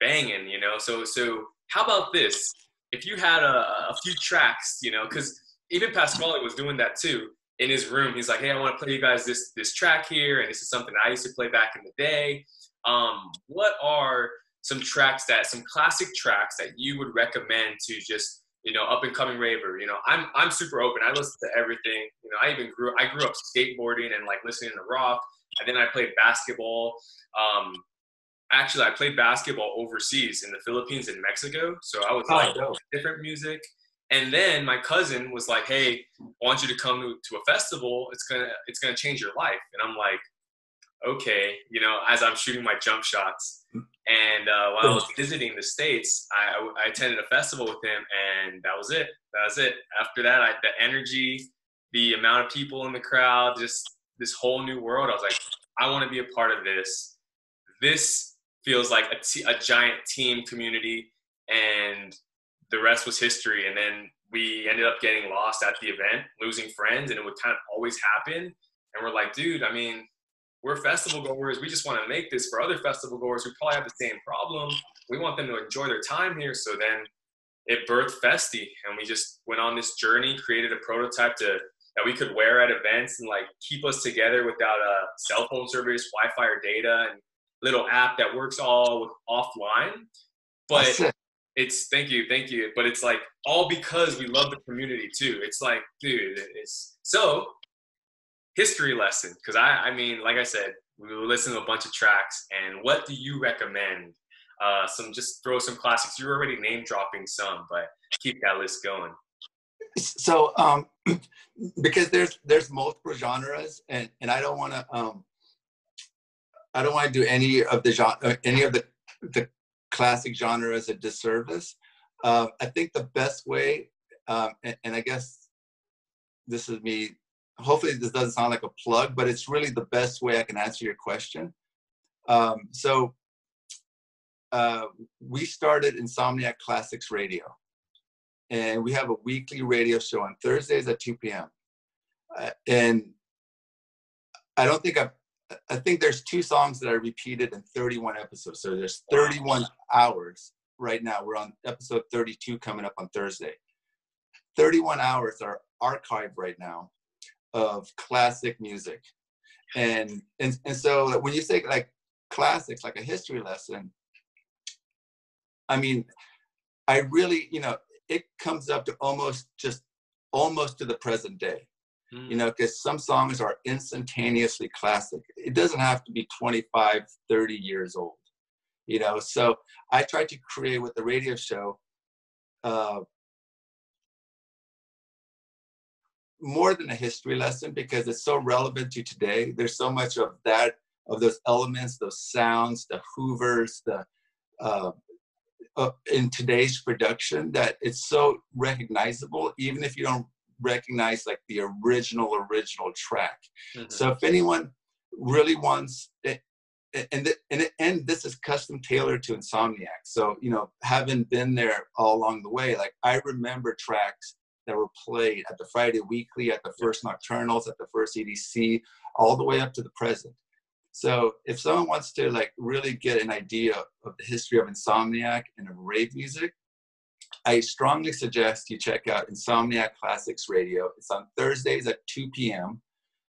banging, you know. So so how about this? If you had a, a few tracks, you know, because even Pasquale was doing that too in his room. He's like, hey, I want to play you guys this this track here, and this is something I used to play back in the day. Um, what are some tracks that some classic tracks that you would recommend to just you know, up and coming raver. You know, I'm I'm super open. I listen to everything. You know, I even grew I grew up skateboarding and like listening to rock. And then I played basketball. Um, actually, I played basketball overseas in the Philippines and Mexico. So I was oh, like no. different music. And then my cousin was like, "Hey, I want you to come to a festival. It's gonna it's gonna change your life." And I'm like, "Okay," you know, as I'm shooting my jump shots. And uh, while I was visiting the states, I, I, attended a festival with him, and that was it. That was it. After that, I, the energy, the amount of people in the crowd, just this whole new world. I was like, I want to be a part of this. This feels like a, t- a giant team community, and the rest was history. And then we ended up getting lost at the event, losing friends, and it would kind of always happen. And we're like, dude, I mean, we're festival goers. We just want to make this for other festival goers who probably have the same problem. We want them to enjoy their time here. So then it birthed Festiie, and we just went on this journey, created a prototype to that we could wear at events and like keep us together without a cell phone service, Wi-Fi or data, and little app that works all offline. But it's thank you, thank you. But it's like all because we love the community too. It's like, dude, it's so history lesson because I, I mean, like I said, we listen to a bunch of tracks. And what do you recommend? Uh, some just throw some classics. You're already name dropping some, but keep that list going. So, um, because there's there's multiple genres, and and I don't want to um, I don't want to do any of the genre, uh, any of the the classic genre as a disservice. Uh, I think the best way, um, and, and I guess this is me hopefully this doesn't sound like a plug, but it's really the best way I can answer your question. Um, so uh, we started Insomniac Classics Radio, and we have a weekly radio show on Thursdays at 2 p.m. Uh, and I don't think I've, I think there's two songs that I repeated in 31 episodes. So there's 31 hours right now. We're on episode 32 coming up on Thursday. 31 hours are archived right now of classic music. And, and, and so when you say like classics, like a history lesson, I mean, I really, you know, it comes up to almost just almost to the present day, mm. you know, because some songs are instantaneously classic. It doesn't have to be 25, 30 years old, you know. So I tried to create with the radio show uh, more than a history lesson because it's so relevant to today. There's so much of that, of those elements, those sounds, the hoovers, the uh, uh, in today's production that it's so recognizable, even if you don't recognize like the original original track. Mm-hmm. So if anyone really wants it, and and and this is custom tailored to Insomniac. So you know, having been there all along the way, like I remember tracks that were played at the Friday Weekly, at the first Nocturnals, at the first EDC, all the way up to the present. So if someone wants to like really get an idea of the history of Insomniac and of rave music, I strongly suggest you check out Insomniac Classics Radio. It's on Thursdays at 2 p.m.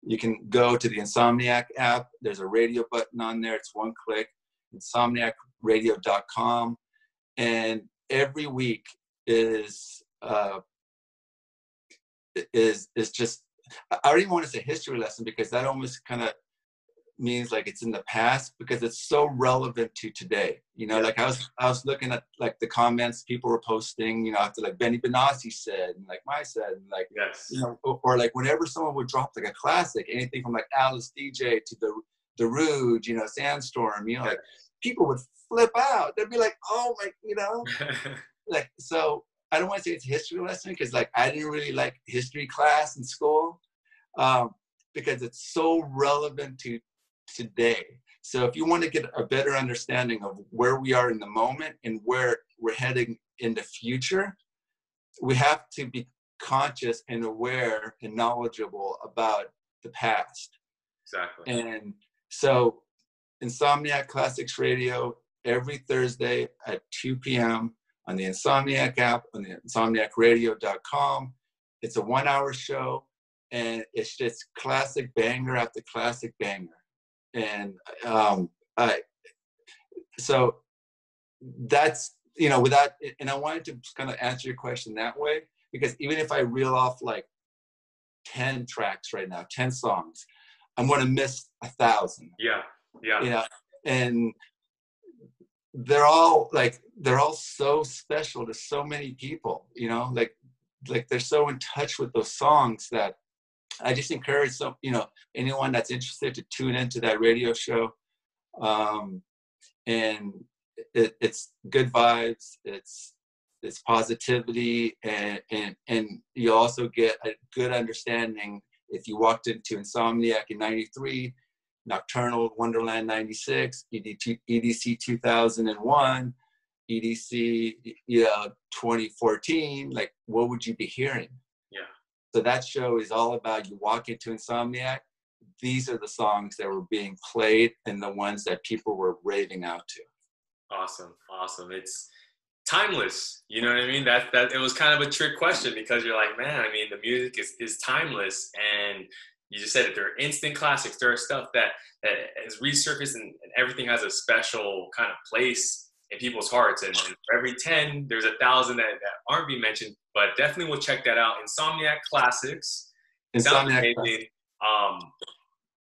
You can go to the Insomniac app. There's a radio button on there. It's one click, insomniacradio.com. And every week is uh, is is just I don't even want to say history lesson because that almost kind of means like it's in the past because it's so relevant to today. You know, like I was I was looking at like the comments people were posting, you know, after like Benny Benassi said and like my said and like yes. you know, or, or, like whenever someone would drop like a classic, anything from like Alice Deejay to the Darude, you know, Sandstorm, you know, like people would flip out. They'd be like, oh my, you know, like so I don't want to say it's history lesson because like I didn't really like history class in school um, because it's so relevant to today. So if you want to get a better understanding of where we are in the moment and where we're heading in the future, we have to be conscious and aware and knowledgeable about the past. exactly. And so, Insomniac Classics Radio every Thursday at 2 p.m. on the Insomniac app, on the insomniacradio.com. It's a one hour show and it's just classic banger after classic banger. And um, I, so that's, you know, without, and I wanted to kind of answer your question that way because even if I reel off like 10 tracks right now, 10 songs, I'm going to miss a thousand. Yeah. Yeah. You know, and they're all like they're all so special to so many people you know like like they're so in touch with those songs that i just encourage some you know anyone that's interested to tune into that radio show um and it, it's good vibes it's it's positivity and and and you also get a good understanding if you walked into insomniac in 93 Nocturnal Wonderland 96, EDC 2001, EDC yeah, 2014. Like, what would you be hearing? So that show is all about you walk into Insomniac. These are the songs that were being played and the ones that people were raving out to. Awesome, awesome. It's timeless. You know what I mean? That that it was kind of a trick question because you're like, man, I mean, the music is is timeless, and you just said it. There are instant classics. There are stuff that, that has resurfaced and, and everything has a special kind of place in people's hearts. And, and for every 10, there's a thousand that, that aren't being mentioned, but definitely we'll check that out. Insomniac Classics. Insomniac Um,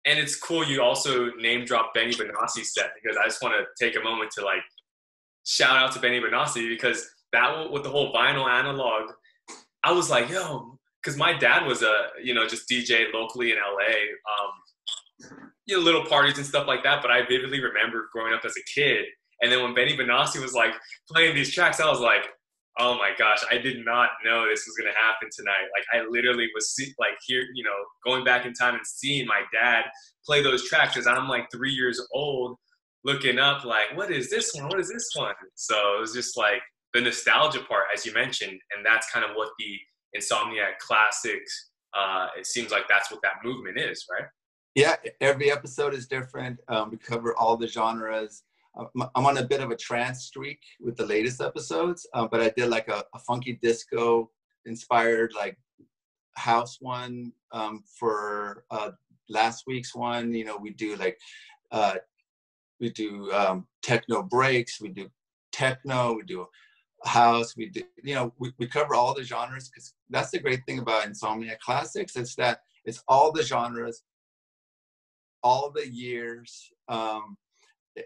and it's cool you also name drop Benny Benassi set because I just want to take a moment to like shout out to Benny Benassi because that with the whole vinyl analog, I was like, yo, because my dad was a you know just DJ locally in LA, um, you know little parties and stuff like that. But I vividly remember growing up as a kid, and then when Benny Benassi was like playing these tracks, I was like, oh my gosh, I did not know this was gonna happen tonight. Like I literally was see, like here, you know, going back in time and seeing my dad play those tracks because I'm like three years old, looking up like, what is this one? What is this one? So it was just like the nostalgia part, as you mentioned, and that's kind of what the Insomniac Classics. Uh, it seems like that's what that movement is, right? Yeah, every episode is different. Um, we cover all the genres. I'm on a bit of a trance streak with the latest episodes, uh, but I did like a, a, funky disco inspired like house one um, for uh, last week's one. You know, we do like uh, we do um, techno breaks, we do techno, we do house we do you know we, we cover all the genres because that's the great thing about insomniac classics is that it's all the genres all the years um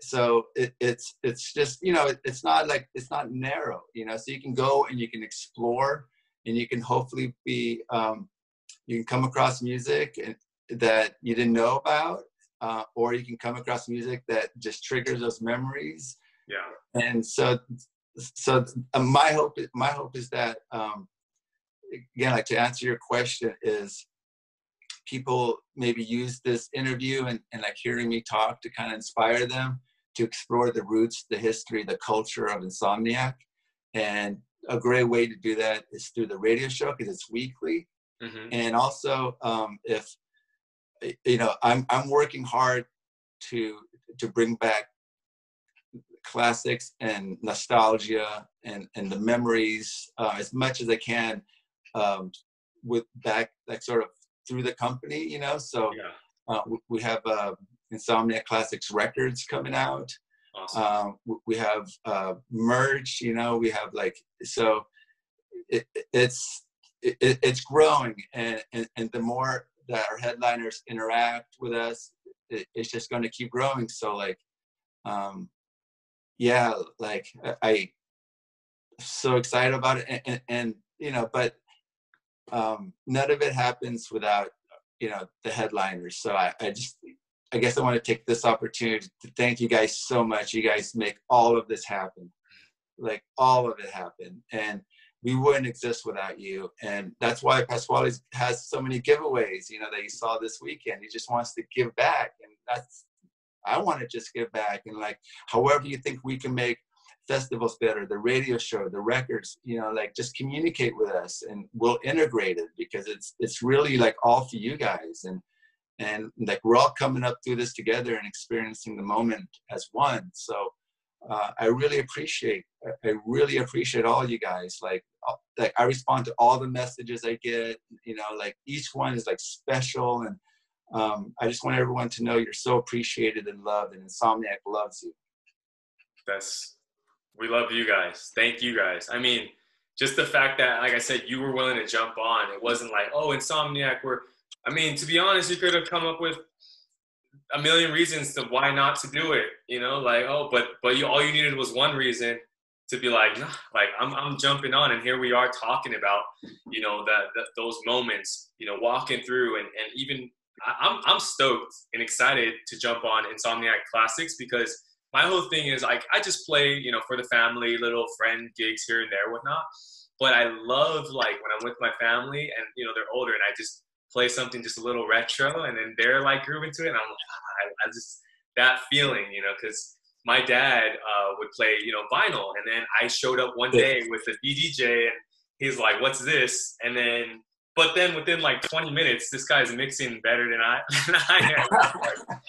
so it, it's it's just you know it, it's not like it's not narrow you know so you can go and you can explore and you can hopefully be um you can come across music and, that you didn't know about uh, or you can come across music that just triggers those memories. Yeah. And so so my hope my hope is that um, again like to answer your question is people maybe use this interview and, and like hearing me talk to kind of inspire them to explore the roots the history the culture of insomniac and a great way to do that is through the radio show because it's weekly mm-hmm. and also um, if you know i'm i'm working hard to to bring back classics and nostalgia and, and the memories uh, as much as I can um, with back like sort of through the company, you know. So yeah. uh, we, we, have uh, Insomniac Classics records coming out. Awesome. Um, we have uh, merch, you know. We have like so it, it's it, it's growing, and, and and the more that our headliners interact with us, it, it's just going to keep growing. So like um, yeah, like I so excited about it, and, and, and you know, but um, none of it happens without you know the headliners. So I, I just I guess I want to take this opportunity to thank you guys so much. You guys make all of this happen, like all of it happen, and we wouldn't exist without you. And that's why Pasquale has so many giveaways. You know that you saw this weekend. He just wants to give back, and that's I want to just give back and like however you think we can make festivals better, the radio show, the records, you know, like just communicate with us and we'll integrate it because it's it's really like all for you guys. And and like we're all coming up through this together and experiencing the moment as one. So uh, i really appreciate i really appreciate all you guys. Like like i respond to all the messages i get you know like each one is like special. And um, i just want everyone to know you're so appreciated and loved. And insomniac loves you. That's we love you guys thank you guys i mean just the fact that like i said you were willing to jump on it wasn't like oh insomniac we're I mean, to be honest, you could have come up with a million reasons to why not to do it. You know, like oh, but but you all you needed was one reason to be like, nah, like I'm I'm jumping on, and here we are talking about you know that, that those moments, you know, walking through, and and even I, I'm I'm stoked and excited to jump on Insomniac Classics because my whole thing is like I just play, you know, for the family, little friend gigs here and there, whatnot. But I love like when I'm with my family and you know they're older and I just play something just a little retro, and then they're like grooving to it. And I'm like, ah, I, I just that feeling, you know, because my dad uh, would play, you know, vinyl, and then I showed up one day with a DDJ, and he's like, "What's this?" And then, but then within like 20 minutes, this guy's mixing better than I. Than I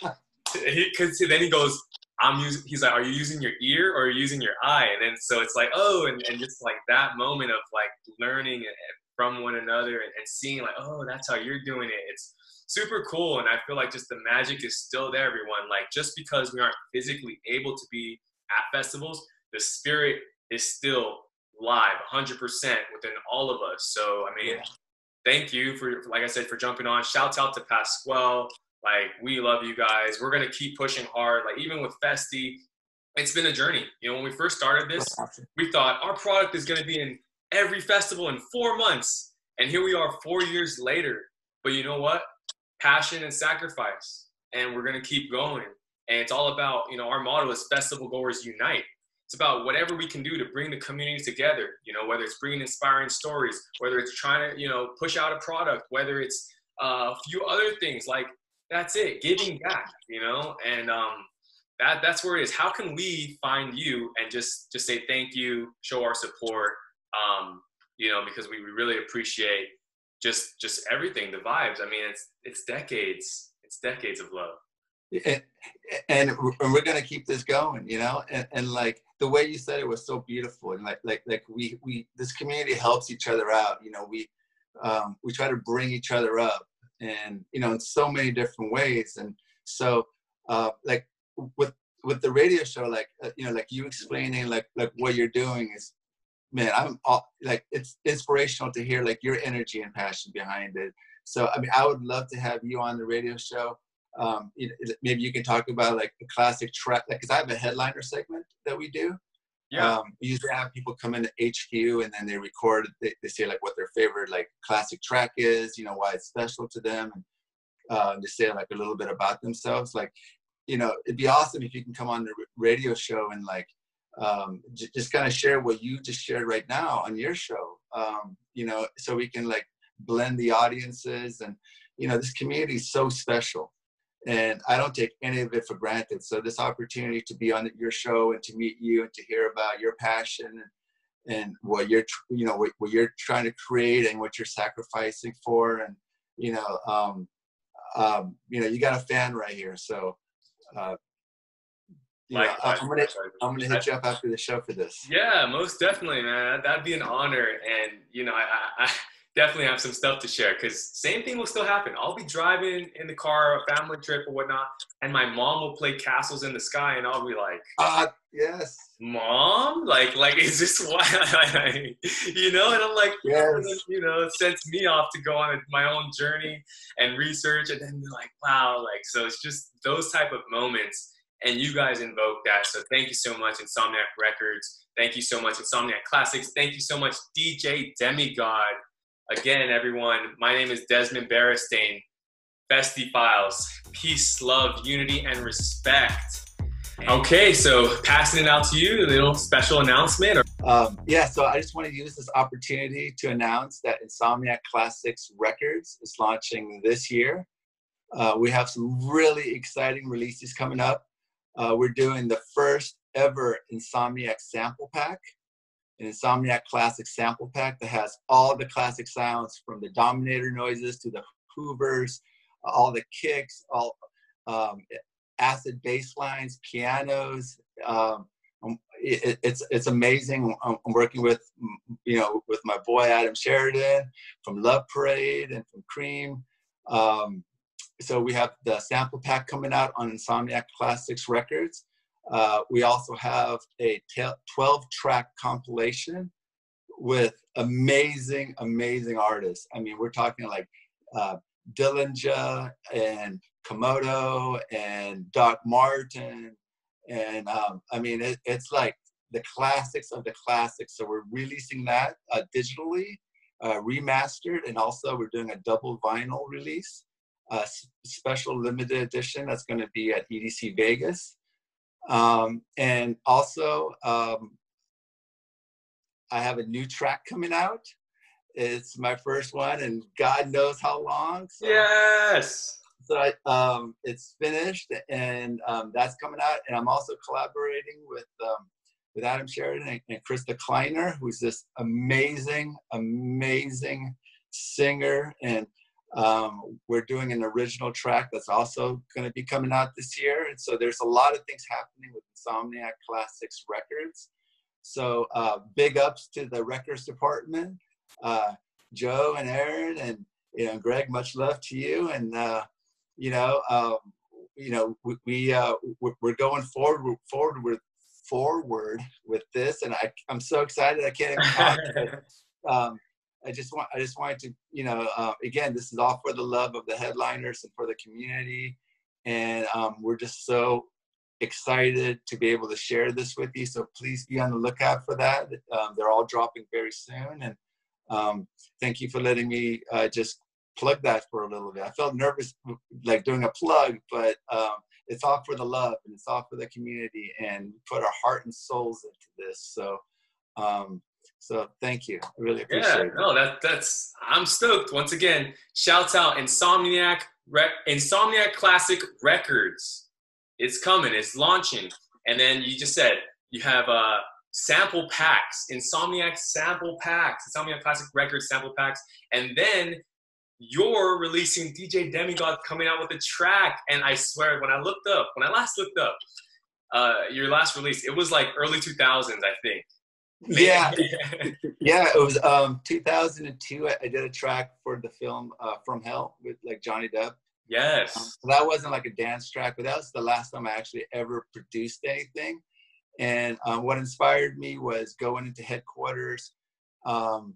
am. Because then he goes, I'm using. He's like, "Are you using your ear or are you using your eye?" And then so it's like, oh, and, and just like that moment of like learning from one another and, and seeing like, oh, that's how you're doing it. It's super cool. And I feel like just the magic is still there, everyone. Like just because we aren't physically able to be at festivals, the spirit is still live 100% within all of us. So, I mean, yeah. thank you for, like I said, for jumping on. Shouts out to Pasquale. Like, we love you guys. We're going to keep pushing hard. Like, even with Festiie, it's been a journey. You know, when we first started this, we thought our product is going to be in every festival in four months. And here we are four years later. But you know what? Passion and sacrifice. And we're going to keep going. And it's all about, you know, our motto is Festival Goers Unite. It's about whatever we can do to bring the community together, you know, whether it's bringing inspiring stories, whether it's trying to, you know, push out a product, whether it's uh, a few other things like that's it, giving back, you know, and um, that that's where it is. How can we find you and just just say thank you, show our support, um, you know, because we, we really appreciate just just everything, the vibes. I mean, it's it's decades, it's decades of love. And, and we're gonna keep this going, you know, and, and like the way you said it was so beautiful, and like like like we we this community helps each other out. You know, we um, we try to bring each other up, and you know, in so many different ways. And so, uh, like with with the radio show, like uh, you know, like you explaining like like what you're doing is man, I'm all, like it's inspirational to hear like your energy and passion behind it. So I mean, I would love to have you on the radio show. Um, maybe you can talk about like the classic track, because like, I have a headliner segment that we do. Yeah. Um, we usually have people come into HQ and then they record. They, they say like what their favorite like classic track is, you know, why it's special to them, and uh, they say like a little bit about themselves. Like, you know, it'd be awesome if you can come on the radio show and like um, j- just kind of share what you just shared right now on your show. Um, you know, so we can like blend the audiences and you know this community is so special and i don't take any of it for granted so this opportunity to be on your show and to meet you and to hear about your passion and, and what you're you know what, what, you're trying to create and what you're sacrificing for and you know um, um, you know you got a fan right here so uh, yeah, I'm gonna I'm gonna hit you up after the show for this. Yeah, most definitely, man. That'd be an honor, and you know, I, I definitely have some stuff to share because same thing will still happen. I'll be driving in the car, a family trip or whatnot, and my mom will play Castles in the Sky, and I'll be like, "Ah, uh, yes, mom, like, like, is this why?" you know, and I'm like, yes. you know, it sets me off to go on my own journey and research, and then be like, wow, like, so it's just those type of moments and you guys invoke that. So thank you so much, Insomniac Records. Thank you so much, Insomniac Classics. Thank you so much, DJ Demigod. Again, everyone, my name is Desmond Beristain. Festiie Files. Peace, love, unity, and respect. Okay, so passing it out to you, a little special announcement. Um, yeah, so I just want to use this opportunity to announce that Insomniac Classics Records is launching this year. Uh, we have some really exciting releases coming up. Uh, we're doing the first ever Insomniac sample pack, an Insomniac classic sample pack that has all the classic sounds from the Dominator noises to the Hoovers, all the kicks, all um, acid bass lines, pianos. Um, um it, it's it's amazing. I'm, working with you know with my boy Adam Sheridan from Love Parade and from Cream. Um, so we have the sample pack coming out on Insomniac Classics Records. Uh, we also have a 12 track compilation with amazing, amazing artists. I mean, we're talking like uh, Dillinger and Komodo and Doc Martin. And um, I mean, it, it's like the classics of the classics. So we're releasing that uh, digitally, uh, remastered, and also we're doing a double vinyl release, a special limited edition that's going to be at EDC Vegas. Um, and also, um, I have a new track coming out. It's my first one, and God knows how long. So, yes. So I, um, it's finished, and um, that's coming out. And I'm also collaborating with um, with Adam Sheridan and, and Krista Kleiner, who's this amazing, amazing singer, and um, we're doing an original track that's also going to be coming out this year. And so there's a lot of things happening with Insomniac Classics Records. So uh, big ups to the records department, uh, Joe and Aaron and you know Greg. Much love to you. And uh, you know, um, you know, we, we uh, we're going forward forward with forward with this, and I, I'm so excited. I can't even talk. um, I just want I just wanted to you know uh, again this is all for the love of the headliners and for the community, and um, we're just so excited to be able to share this with you. So please be on the lookout for that. Um, they're all dropping very soon, and um, thank you for letting me uh, just plug that for a little bit. I felt nervous like doing a plug, but um, it's all for the love and it's all for the community, and put our heart and souls into this. So. Um, so thank you. I really appreciate yeah, it. No, that that's I'm stoked. Once again, shouts out Insomniac Rec, Insomniac Classic Records. It's coming. It's launching. And then you just said you have uh sample packs, Insomniac sample packs, Insomniac Classic Records sample packs, and then you're releasing DJ Demigod coming out with a track. And I swear, when I looked up, when I last looked up, uh, your last release, it was like early 2000s, I think. Yeah, yeah. It was um, 2002. I, I, did a track for the film uh, From Hell with like Johnny Depp. Yes. Um, so that wasn't like a dance track, but that was the last time I actually ever produced anything. And um, what inspired me was going into headquarters, um,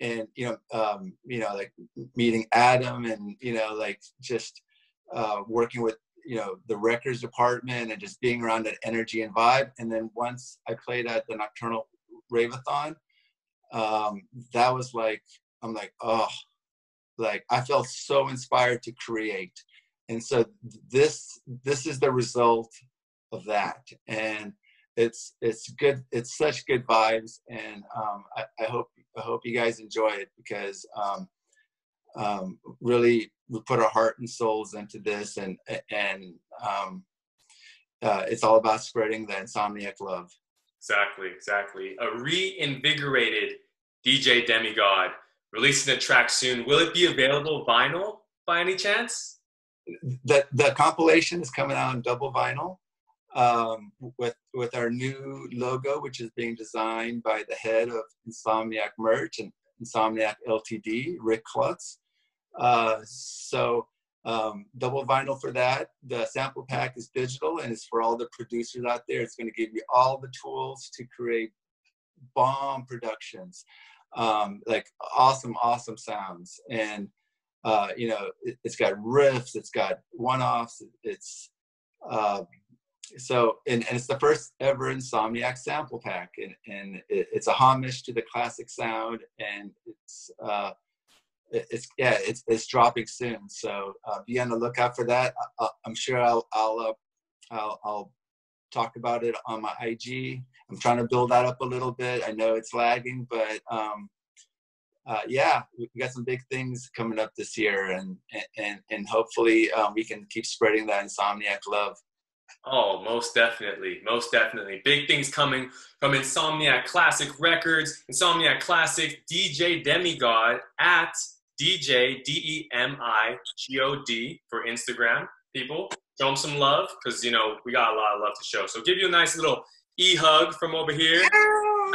and you know, um, you know, like meeting Adam, and you know, like just uh, working with you know the records department and just being around that energy and vibe. And then once I played at the Nocturnal Raveathon, um, that was like, I'm like, oh, like I felt so inspired to create. And so this this is the result of that. And it's it's good, it's such good vibes. And um, I, I hope I hope you guys enjoy it because um, um, really we put our heart and souls into this and and um, uh, it's all about spreading the insomniac love. Exactly, exactly. A reinvigorated DJ Demigod releasing a track soon. Will it be available vinyl by any chance? The the compilation is coming out on double vinyl um, with with our new logo, which is being designed by the head of Insomniac Merch and Insomniac Ltd, Rick Klutz. Uh, so um, double vinyl for that. The sample pack is digital and it's for all the producers out there. It's going to give you all the tools to create bomb productions, um, like awesome, awesome sounds. And, uh, you know, it, has got riffs, it's got one offs, it's, uh, so, and, and, it's the first ever Insomniac sample pack. And, and it, it's a homage to the classic sound and it's, uh, it's yeah, it's it's dropping soon. So uh, be on the lookout for that. I, am sure I'll I'll, uh, I'll I'll talk about it on my IG. I'm trying to build that up a little bit. I know it's lagging, but um, uh, yeah, we got some big things coming up this year, and and and hopefully um, we can keep spreading that insomniac love. Oh, most definitely, most definitely. Big things coming from Insomniac Classic Records, Insomniac Classic, DJ Demigod at DJ D E M I G O D for Instagram. People, show them some love because you know we got a lot of love to show. So give you a nice little e hug from over here.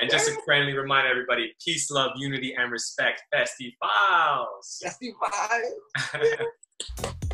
and just to friendly remind everybody, peace, love, unity, and respect. Festivals. Festivals.